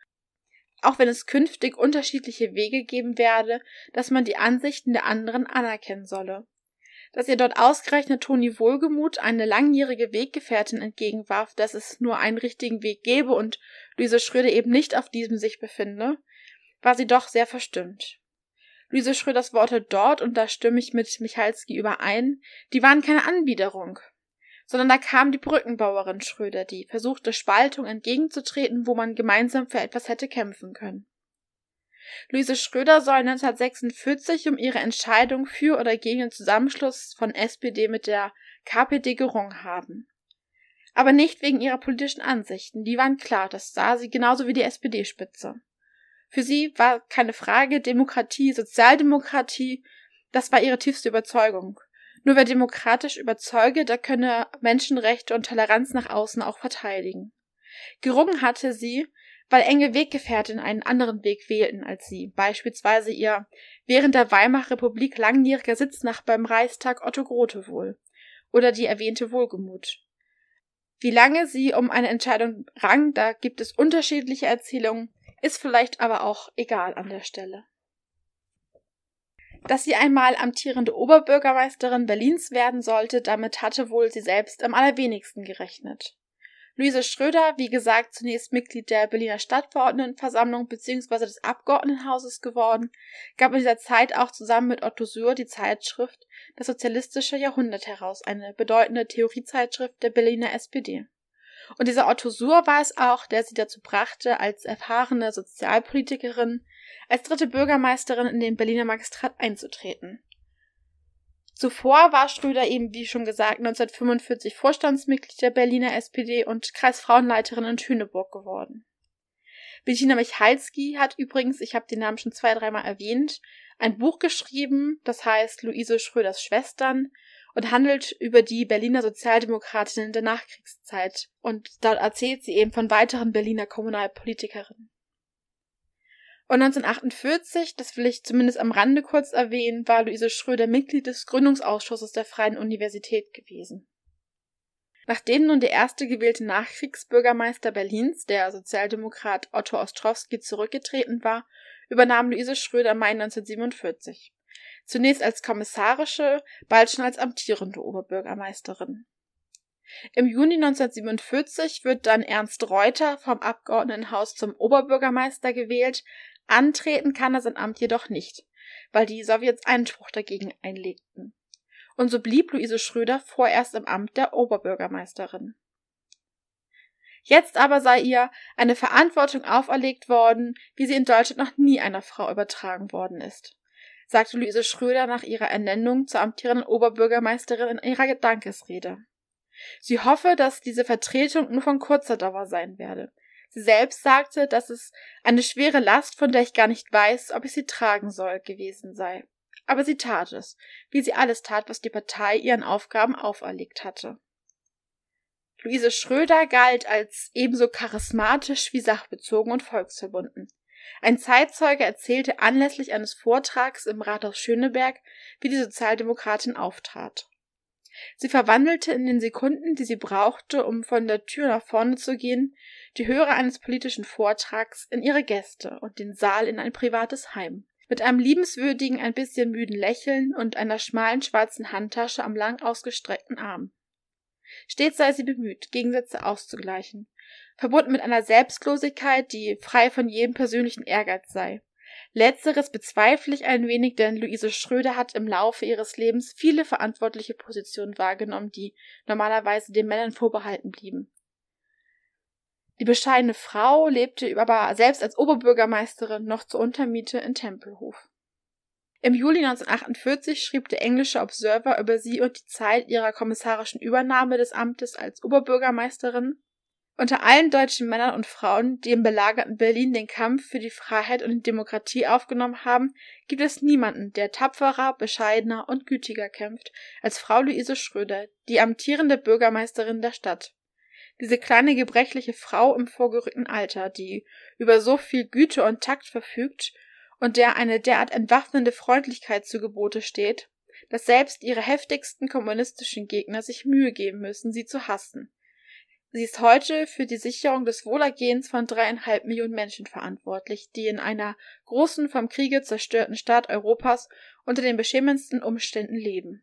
auch wenn es künftig unterschiedliche Wege geben werde, dass man die Ansichten der anderen anerkennen solle dass ihr dort ausgerechnet Toni Wohlgemuth eine langjährige Weggefährtin entgegenwarf, dass es nur einen richtigen Weg gebe und Luise Schröder eben nicht auf diesem sich befinde, war sie doch sehr verstimmt. Luise Schröders Worte dort, und da stimme ich mit Michalski überein, die waren keine Anbiederung, sondern da kam die Brückenbauerin Schröder, die versuchte Spaltung entgegenzutreten, wo man gemeinsam für etwas hätte kämpfen können. Luise Schröder soll 1946 um ihre Entscheidung für oder gegen den Zusammenschluss von SPD mit der KPD gerungen haben. Aber nicht wegen ihrer politischen Ansichten, die waren klar, das sah sie genauso wie die SPD-Spitze. Für sie war keine Frage Demokratie, Sozialdemokratie, das war ihre tiefste Überzeugung. Nur wer demokratisch überzeuge, der könne Menschenrechte und Toleranz nach außen auch verteidigen. Gerungen hatte sie, weil enge Weggefährten einen anderen Weg wählten als sie, beispielsweise ihr während der Weimarer Republik langjähriger Sitznachbar beim Reichstag Otto Grote wohl oder die erwähnte Wohlgemut. Wie lange sie um eine Entscheidung rang, da gibt es unterschiedliche Erzählungen, ist vielleicht aber auch egal an der Stelle. Dass sie einmal amtierende Oberbürgermeisterin Berlins werden sollte, damit hatte wohl sie selbst am allerwenigsten gerechnet. Luise Schröder, wie gesagt, zunächst Mitglied der Berliner Stadtverordnetenversammlung bzw. des Abgeordnetenhauses geworden, gab in dieser Zeit auch zusammen mit Otto Suhr die Zeitschrift Das Sozialistische Jahrhundert heraus, eine bedeutende Theoriezeitschrift der Berliner SPD. Und dieser Otto Suhr war es auch, der sie dazu brachte, als erfahrene Sozialpolitikerin, als dritte Bürgermeisterin in den Berliner Magistrat einzutreten. Zuvor war Schröder eben, wie schon gesagt, 1945 Vorstandsmitglied der Berliner SPD und Kreisfrauenleiterin in Schöneburg geworden. Bettina Michalski hat übrigens, ich habe den Namen schon zwei, dreimal erwähnt, ein Buch geschrieben, das heißt Luise Schröders Schwestern und handelt über die Berliner Sozialdemokratinnen der Nachkriegszeit. Und dort erzählt sie eben von weiteren Berliner Kommunalpolitikerinnen. Und 1948, das will ich zumindest am Rande kurz erwähnen, war Luise Schröder Mitglied des Gründungsausschusses der Freien Universität gewesen. Nachdem nun der erste gewählte Nachkriegsbürgermeister Berlins, der Sozialdemokrat Otto Ostrowski, zurückgetreten war, übernahm Luise Schröder Mai 1947. Zunächst als kommissarische, bald schon als amtierende Oberbürgermeisterin. Im Juni 1947 wird dann Ernst Reuter vom Abgeordnetenhaus zum Oberbürgermeister gewählt, Antreten kann er sein Amt jedoch nicht, weil die Sowjets Einspruch dagegen einlegten. Und so blieb Luise Schröder vorerst im Amt der Oberbürgermeisterin. Jetzt aber sei ihr eine Verantwortung auferlegt worden, wie sie in Deutschland noch nie einer Frau übertragen worden ist, sagte Luise Schröder nach ihrer Ernennung zur amtierenden Oberbürgermeisterin in ihrer Dankesrede. Sie hoffe, dass diese Vertretung nur von kurzer Dauer sein werde, Sie selbst sagte, dass es eine schwere Last, von der ich gar nicht weiß, ob ich sie tragen soll, gewesen sei. Aber sie tat es, wie sie alles tat, was die Partei ihren Aufgaben auferlegt hatte. Luise Schröder galt als ebenso charismatisch wie sachbezogen und volksverbunden. Ein Zeitzeuge erzählte anlässlich eines Vortrags im Rathaus Schöneberg, wie die Sozialdemokratin auftrat. Sie verwandelte in den Sekunden, die sie brauchte, um von der Tür nach vorne zu gehen, die Hörer eines politischen Vortrags in ihre Gäste und den Saal in ein privates Heim. Mit einem liebenswürdigen, ein bisschen müden Lächeln und einer schmalen schwarzen Handtasche am lang ausgestreckten Arm. Stets sei sie bemüht, Gegensätze auszugleichen, verbunden mit einer Selbstlosigkeit, die frei von jedem persönlichen Ehrgeiz sei. Letzteres bezweifle ich ein wenig, denn Luise Schröder hat im Laufe ihres Lebens viele verantwortliche Positionen wahrgenommen, die normalerweise den Männern vorbehalten blieben. Die bescheidene Frau lebte aber selbst als Oberbürgermeisterin noch zur Untermiete in Tempelhof. Im Juli 1948 schrieb der englische Observer über sie und die Zeit ihrer kommissarischen Übernahme des Amtes als Oberbürgermeisterin unter allen deutschen Männern und Frauen, die im belagerten Berlin den Kampf für die Freiheit und die Demokratie aufgenommen haben, gibt es niemanden, der tapferer, bescheidener und gütiger kämpft als Frau Luise Schröder, die amtierende Bürgermeisterin der Stadt. Diese kleine gebrechliche Frau im vorgerückten Alter, die über so viel Güte und Takt verfügt und der eine derart entwaffnende Freundlichkeit zu Gebote steht, dass selbst ihre heftigsten kommunistischen Gegner sich Mühe geben müssen, sie zu hassen. Sie ist heute für die Sicherung des Wohlergehens von dreieinhalb Millionen Menschen verantwortlich, die in einer großen, vom Kriege zerstörten Stadt Europas unter den beschämendsten Umständen leben.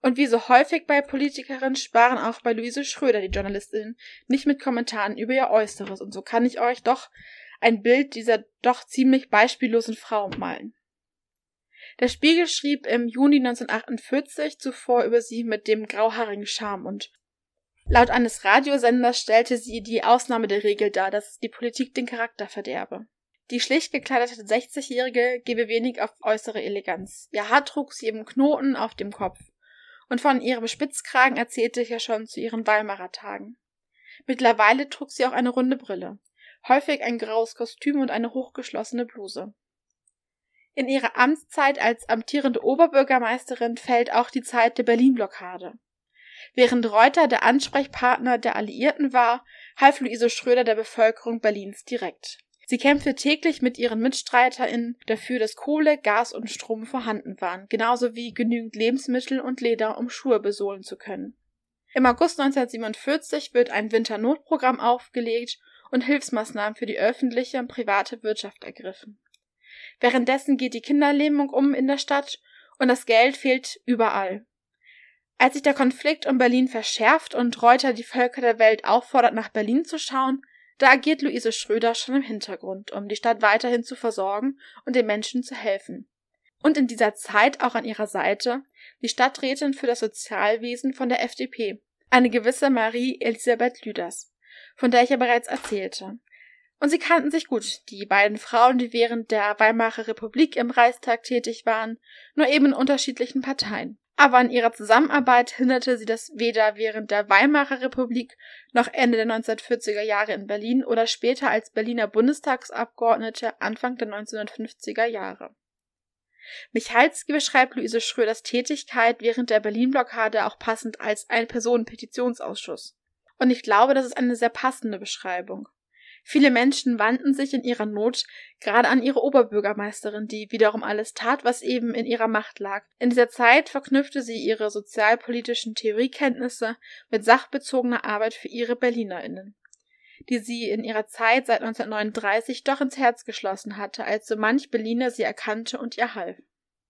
Und wie so häufig bei Politikerinnen sparen auch bei Luise Schröder die Journalistinnen nicht mit Kommentaren über ihr Äußeres, und so kann ich euch doch ein Bild dieser doch ziemlich beispiellosen Frau malen. Der Spiegel schrieb im Juni 1948 zuvor über sie mit dem grauhaarigen Charme und Laut eines Radiosenders stellte sie die Ausnahme der Regel dar, dass die Politik den Charakter verderbe. Die schlicht gekleidete 60-Jährige gebe wenig auf äußere Eleganz. Ihr Haar trug sie im Knoten auf dem Kopf. Und von ihrem Spitzkragen erzählte ich ja schon zu ihren Weimarer Tagen. Mittlerweile trug sie auch eine runde Brille, häufig ein graues Kostüm und eine hochgeschlossene Bluse. In ihrer Amtszeit als amtierende Oberbürgermeisterin fällt auch die Zeit der Berlin-Blockade. Während Reuter der Ansprechpartner der Alliierten war, half Luise Schröder der Bevölkerung Berlins direkt. Sie kämpfte täglich mit ihren MitstreiterInnen dafür, dass Kohle, Gas und Strom vorhanden waren, genauso wie genügend Lebensmittel und Leder, um Schuhe besohlen zu können. Im August 1947 wird ein Winternotprogramm aufgelegt und Hilfsmaßnahmen für die öffentliche und private Wirtschaft ergriffen. Währenddessen geht die Kinderlähmung um in der Stadt und das Geld fehlt überall. Als sich der Konflikt um Berlin verschärft und Reuter die Völker der Welt auffordert, nach Berlin zu schauen, da agiert Luise Schröder schon im Hintergrund, um die Stadt weiterhin zu versorgen und den Menschen zu helfen. Und in dieser Zeit auch an ihrer Seite die Stadträtin für das Sozialwesen von der FDP, eine gewisse Marie Elisabeth Lüders, von der ich ja bereits erzählte. Und sie kannten sich gut, die beiden Frauen, die während der Weimarer Republik im Reichstag tätig waren, nur eben in unterschiedlichen Parteien aber an ihrer Zusammenarbeit hinderte sie das weder während der Weimarer Republik noch Ende der 1940er Jahre in Berlin oder später als Berliner Bundestagsabgeordnete Anfang der 1950er Jahre. Michalski beschreibt Luise Schröders Tätigkeit während der Berlin-Blockade auch passend als ein Personenpetitionsausschuss. Und ich glaube, das ist eine sehr passende Beschreibung. Viele Menschen wandten sich in ihrer Not gerade an ihre Oberbürgermeisterin, die wiederum alles tat, was eben in ihrer Macht lag. In dieser Zeit verknüpfte sie ihre sozialpolitischen Theoriekenntnisse mit sachbezogener Arbeit für ihre BerlinerInnen, die sie in ihrer Zeit seit 1939 doch ins Herz geschlossen hatte, als so manch Berliner sie erkannte und ihr half.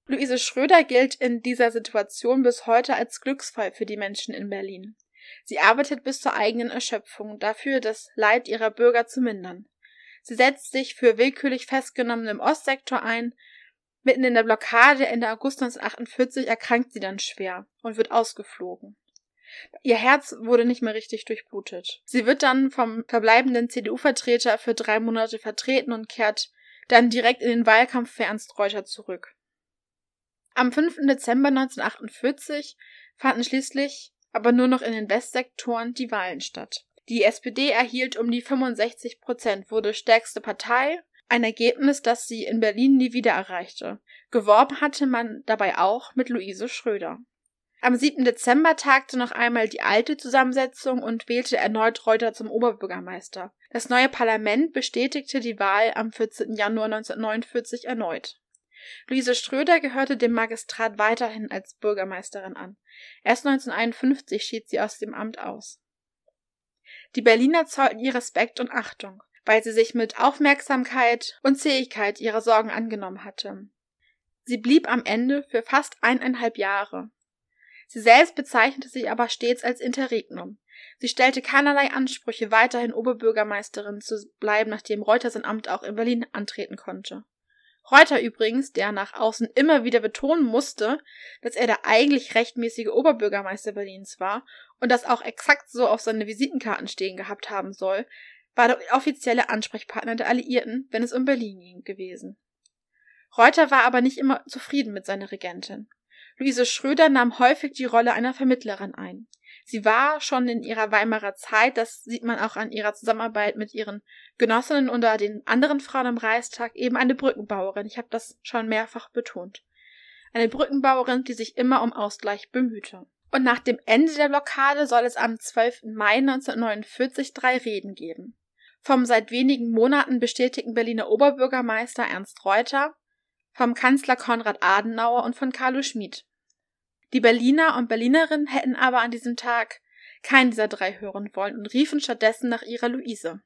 Luise Schröder gilt in dieser Situation bis heute als Glücksfall für die Menschen in Berlin. Sie arbeitet bis zur eigenen Erschöpfung dafür, das Leid ihrer Bürger zu mindern. Sie setzt sich für willkürlich Festgenommene im Ostsektor ein. Mitten in der Blockade Ende August 1948 erkrankt sie dann schwer und wird ausgeflogen. Ihr Herz wurde nicht mehr richtig durchblutet. Sie wird dann vom verbleibenden CDU-Vertreter für drei Monate vertreten und kehrt dann direkt in den Wahlkampf für Ernst Reuter zurück. Am 5. Dezember 1948 fanden schließlich aber nur noch in den Westsektoren die Wahlen statt. Die SPD erhielt um die 65 Prozent, wurde stärkste Partei ein Ergebnis, das sie in Berlin nie wieder erreichte. Geworben hatte man dabei auch mit Luise Schröder. Am 7. Dezember tagte noch einmal die alte Zusammensetzung und wählte erneut Reuter zum Oberbürgermeister. Das neue Parlament bestätigte die Wahl am 14. Januar 1949 erneut. Luise Schröder gehörte dem Magistrat weiterhin als Bürgermeisterin an. Erst 1951 schied sie aus dem Amt aus. Die Berliner zollten ihr Respekt und Achtung, weil sie sich mit Aufmerksamkeit und Zähigkeit ihrer Sorgen angenommen hatte. Sie blieb am Ende für fast eineinhalb Jahre. Sie selbst bezeichnete sich aber stets als Interregnum. Sie stellte keinerlei Ansprüche, weiterhin Oberbürgermeisterin zu bleiben, nachdem Reuter sein Amt auch in Berlin antreten konnte. Reuter übrigens, der nach außen immer wieder betonen musste, dass er der eigentlich rechtmäßige Oberbürgermeister Berlins war und das auch exakt so auf seine Visitenkarten stehen gehabt haben soll, war der offizielle Ansprechpartner der Alliierten, wenn es um Berlin ging, gewesen. Reuter war aber nicht immer zufrieden mit seiner Regentin. Luise Schröder nahm häufig die Rolle einer Vermittlerin ein. Sie war schon in ihrer Weimarer Zeit, das sieht man auch an ihrer Zusammenarbeit mit ihren Genossinnen unter den anderen Frauen im Reichstag, eben eine Brückenbauerin. Ich habe das schon mehrfach betont. Eine Brückenbauerin, die sich immer um Ausgleich bemühte. Und nach dem Ende der Blockade soll es am 12. Mai 1949 drei Reden geben. Vom seit wenigen Monaten bestätigten Berliner Oberbürgermeister Ernst Reuter, vom Kanzler Konrad Adenauer und von Carlo Schmid. Die Berliner und Berlinerinnen hätten aber an diesem Tag keinen dieser drei hören wollen und riefen stattdessen nach ihrer Luise.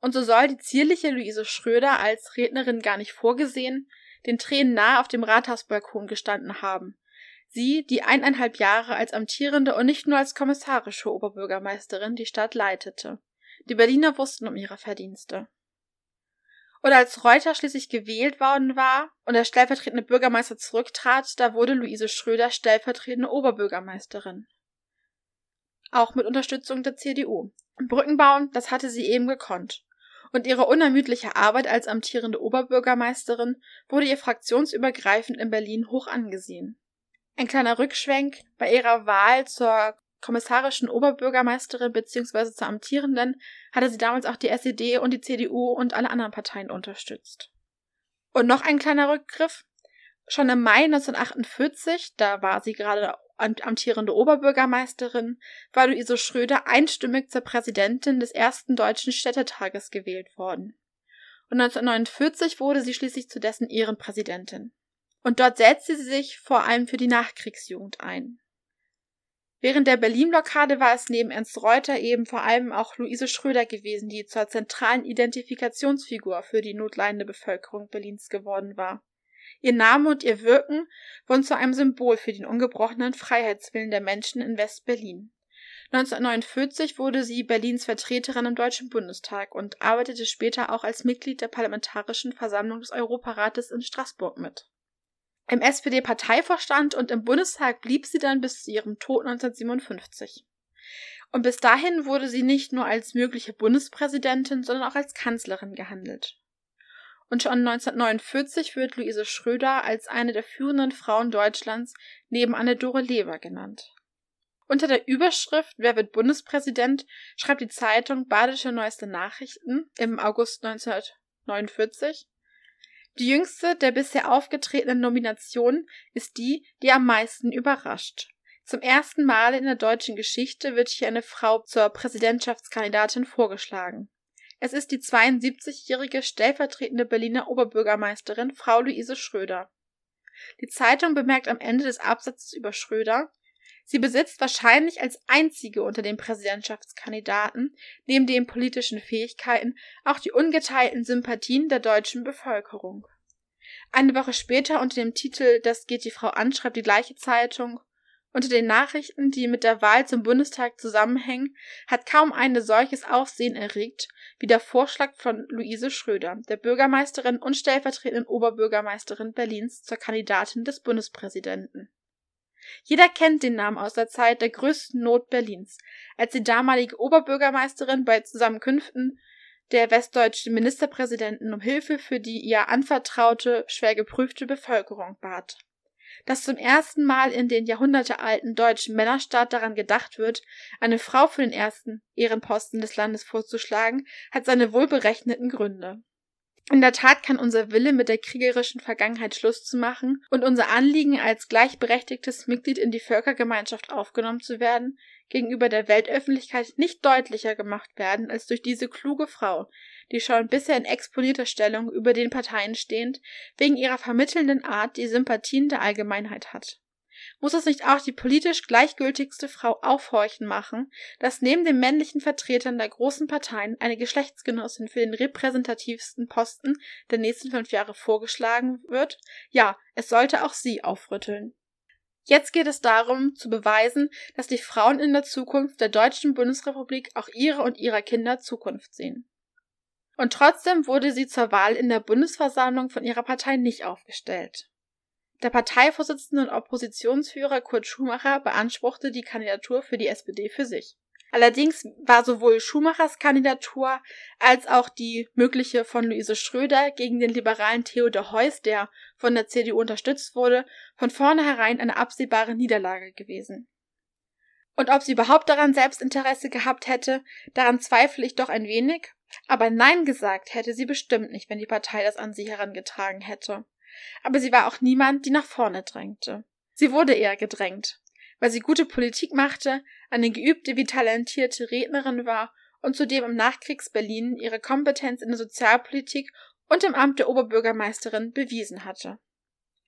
Und so soll die zierliche Luise Schröder als Rednerin gar nicht vorgesehen, den Tränen nahe auf dem Rathausbalkon gestanden haben. Sie, die eineinhalb Jahre als amtierende und nicht nur als kommissarische Oberbürgermeisterin die Stadt leitete. Die Berliner wussten um ihre Verdienste. Und als Reuter schließlich gewählt worden war und der stellvertretende Bürgermeister zurücktrat, da wurde Luise Schröder stellvertretende Oberbürgermeisterin. Auch mit Unterstützung der CDU. Brücken bauen, das hatte sie eben gekonnt. Und ihre unermüdliche Arbeit als amtierende Oberbürgermeisterin wurde ihr fraktionsübergreifend in Berlin hoch angesehen. Ein kleiner Rückschwenk bei ihrer Wahl zur kommissarischen Oberbürgermeisterin bzw. zur amtierenden hatte sie damals auch die SED und die CDU und alle anderen Parteien unterstützt. Und noch ein kleiner Rückgriff. Schon im Mai 1948, da war sie gerade amtierende Oberbürgermeisterin, war Luise Schröder einstimmig zur Präsidentin des ersten deutschen Städtetages gewählt worden. Und 1949 wurde sie schließlich zu dessen Ehrenpräsidentin. Und dort setzte sie sich vor allem für die Nachkriegsjugend ein. Während der Berlin-Blockade war es neben Ernst Reuter eben vor allem auch Luise Schröder gewesen, die zur zentralen Identifikationsfigur für die notleidende Bevölkerung Berlins geworden war. Ihr Name und ihr Wirken wurden zu einem Symbol für den ungebrochenen Freiheitswillen der Menschen in West-Berlin. 1949 wurde sie Berlins Vertreterin im Deutschen Bundestag und arbeitete später auch als Mitglied der Parlamentarischen Versammlung des Europarates in Straßburg mit. Im SPD-Parteivorstand und im Bundestag blieb sie dann bis zu ihrem Tod 1957. Und bis dahin wurde sie nicht nur als mögliche Bundespräsidentin, sondern auch als Kanzlerin gehandelt. Und schon 1949 wird Luise Schröder als eine der führenden Frauen Deutschlands neben Anne-Dore Leber genannt. Unter der Überschrift Wer wird Bundespräsident schreibt die Zeitung Badische Neueste Nachrichten im August 1949 die jüngste der bisher aufgetretenen Nominationen ist die, die am meisten überrascht. Zum ersten Mal in der deutschen Geschichte wird hier eine Frau zur Präsidentschaftskandidatin vorgeschlagen. Es ist die 72-jährige stellvertretende Berliner Oberbürgermeisterin Frau Luise Schröder. Die Zeitung bemerkt am Ende des Absatzes über Schröder, Sie besitzt wahrscheinlich als einzige unter den Präsidentschaftskandidaten neben den politischen Fähigkeiten auch die ungeteilten Sympathien der deutschen Bevölkerung. Eine Woche später unter dem Titel Das geht die Frau an schreibt die gleiche Zeitung unter den Nachrichten, die mit der Wahl zum Bundestag zusammenhängen, hat kaum eine solches Aufsehen erregt wie der Vorschlag von Luise Schröder, der Bürgermeisterin und stellvertretenden Oberbürgermeisterin Berlins zur Kandidatin des Bundespräsidenten. Jeder kennt den Namen aus der Zeit der größten Not Berlins, als die damalige Oberbürgermeisterin bei Zusammenkünften der westdeutschen Ministerpräsidenten um Hilfe für die ihr anvertraute, schwer geprüfte Bevölkerung bat. Dass zum ersten Mal in den jahrhundertealten deutschen Männerstaat daran gedacht wird, eine Frau für den ersten Ehrenposten des Landes vorzuschlagen, hat seine wohlberechneten Gründe. In der Tat kann unser Wille, mit der kriegerischen Vergangenheit Schluss zu machen und unser Anliegen, als gleichberechtigtes Mitglied in die Völkergemeinschaft aufgenommen zu werden, gegenüber der Weltöffentlichkeit nicht deutlicher gemacht werden als durch diese kluge Frau, die schon bisher in exponierter Stellung über den Parteien stehend, wegen ihrer vermittelnden Art die Sympathien der Allgemeinheit hat. Muss es nicht auch die politisch gleichgültigste Frau aufhorchen machen, dass neben den männlichen Vertretern der großen Parteien eine Geschlechtsgenossin für den repräsentativsten Posten der nächsten fünf Jahre vorgeschlagen wird? Ja, es sollte auch sie aufrütteln. Jetzt geht es darum, zu beweisen, dass die Frauen in der Zukunft der deutschen Bundesrepublik auch ihre und ihrer Kinder Zukunft sehen. Und trotzdem wurde sie zur Wahl in der Bundesversammlung von ihrer Partei nicht aufgestellt. Der Parteivorsitzende und Oppositionsführer Kurt Schumacher beanspruchte die Kandidatur für die SPD für sich. Allerdings war sowohl Schumachers Kandidatur als auch die mögliche von Luise Schröder gegen den liberalen Theodor Heuss, der von der CDU unterstützt wurde, von vornherein eine absehbare Niederlage gewesen. Und ob sie überhaupt daran Selbstinteresse gehabt hätte, daran zweifle ich doch ein wenig, aber Nein gesagt hätte sie bestimmt nicht, wenn die Partei das an sie herangetragen hätte. Aber sie war auch niemand, die nach vorne drängte. Sie wurde eher gedrängt, weil sie gute Politik machte, eine geübte wie talentierte Rednerin war und zudem im Nachkriegs-Berlin ihre Kompetenz in der Sozialpolitik und im Amt der Oberbürgermeisterin bewiesen hatte.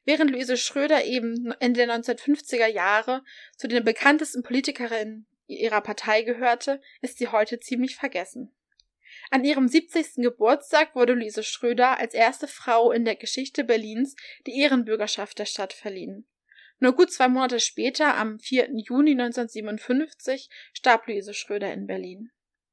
Während Luise Schröder eben Ende der 1950er Jahre zu den bekanntesten Politikerinnen ihrer Partei gehörte, ist sie heute ziemlich vergessen. An ihrem 70. Geburtstag wurde Luise Schröder als erste Frau in der Geschichte Berlins die Ehrenbürgerschaft der Stadt verliehen. Nur gut zwei Monate später, am 4. Juni 1957, starb Luise Schröder in Berlin.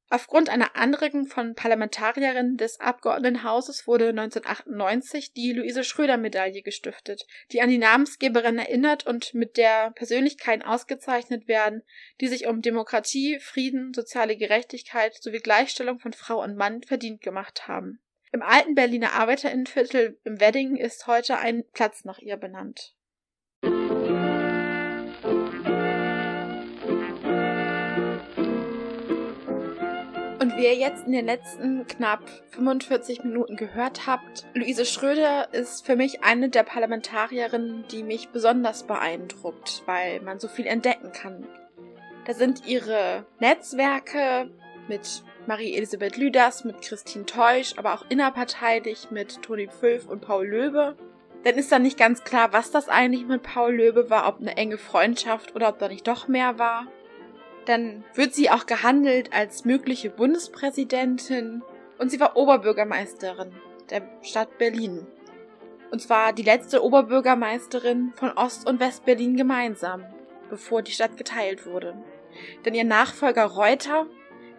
Aufgrund einer Anregung von Parlamentarierinnen des Abgeordnetenhauses wurde 1998 die Luise Schröder Medaille gestiftet, die an die Namensgeberin erinnert und mit der Persönlichkeiten ausgezeichnet werden, die sich um Demokratie, Frieden, soziale Gerechtigkeit sowie Gleichstellung von Frau und Mann verdient gemacht haben. Im alten Berliner Arbeiterinnenviertel im Wedding ist heute ein Platz nach ihr benannt. Ihr jetzt in den letzten knapp 45 Minuten gehört habt, Luise Schröder ist für mich eine der Parlamentarierinnen, die mich besonders beeindruckt, weil man so viel entdecken kann. Da sind ihre Netzwerke mit Marie-Elisabeth Lüders, mit Christine Teusch, aber auch innerparteilich mit Toni Pfülf und Paul Löbe. Dann ist da nicht ganz klar, was das eigentlich mit Paul Löbe war, ob eine enge Freundschaft oder ob da nicht doch mehr war. Dann wird sie auch gehandelt als mögliche Bundespräsidentin und sie war Oberbürgermeisterin der Stadt Berlin. Und zwar die letzte Oberbürgermeisterin von Ost- und West-Berlin gemeinsam, bevor die Stadt geteilt wurde. Denn ihr Nachfolger Reuter,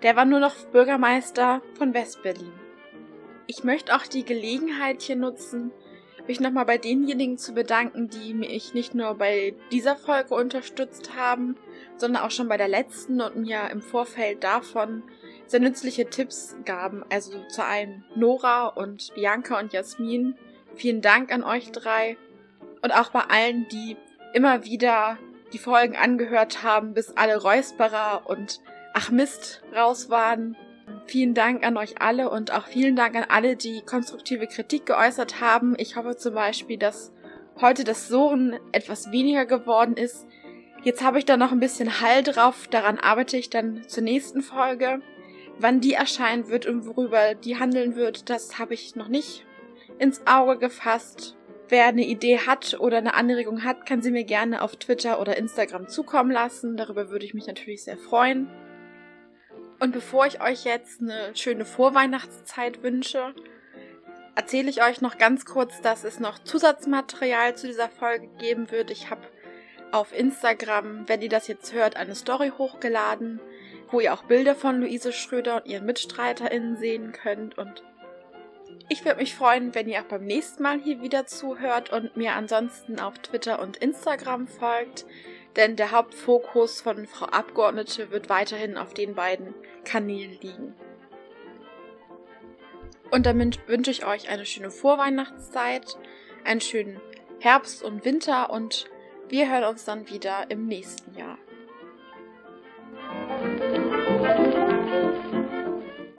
der war nur noch Bürgermeister von West-Berlin. Ich möchte auch die Gelegenheit hier nutzen, mich nochmal bei denjenigen zu bedanken, die mich nicht nur bei dieser Folge unterstützt haben, sondern auch schon bei der letzten und mir im Vorfeld davon sehr nützliche Tipps gaben. Also zu allen Nora und Bianca und Jasmin. Vielen Dank an euch drei. Und auch bei allen, die immer wieder die Folgen angehört haben, bis alle Räusperer und Ach Mist raus waren. Vielen Dank an euch alle und auch vielen Dank an alle, die konstruktive Kritik geäußert haben. Ich hoffe zum Beispiel, dass heute das Sohren etwas weniger geworden ist. Jetzt habe ich da noch ein bisschen Hall drauf. Daran arbeite ich dann zur nächsten Folge. Wann die erscheinen wird und worüber die handeln wird, das habe ich noch nicht ins Auge gefasst. Wer eine Idee hat oder eine Anregung hat, kann sie mir gerne auf Twitter oder Instagram zukommen lassen. Darüber würde ich mich natürlich sehr freuen. Und bevor ich euch jetzt eine schöne Vorweihnachtszeit wünsche, erzähle ich euch noch ganz kurz, dass es noch Zusatzmaterial zu dieser Folge geben wird. Ich habe auf Instagram, wenn ihr das jetzt hört, eine Story hochgeladen, wo ihr auch Bilder von Luise Schröder und ihren MitstreiterInnen sehen könnt. Und ich würde mich freuen, wenn ihr auch beim nächsten Mal hier wieder zuhört und mir ansonsten auf Twitter und Instagram folgt denn der Hauptfokus von Frau Abgeordnete wird weiterhin auf den beiden Kanälen liegen. Und damit wünsche ich euch eine schöne Vorweihnachtszeit, einen schönen Herbst und Winter und wir hören uns dann wieder im nächsten Jahr.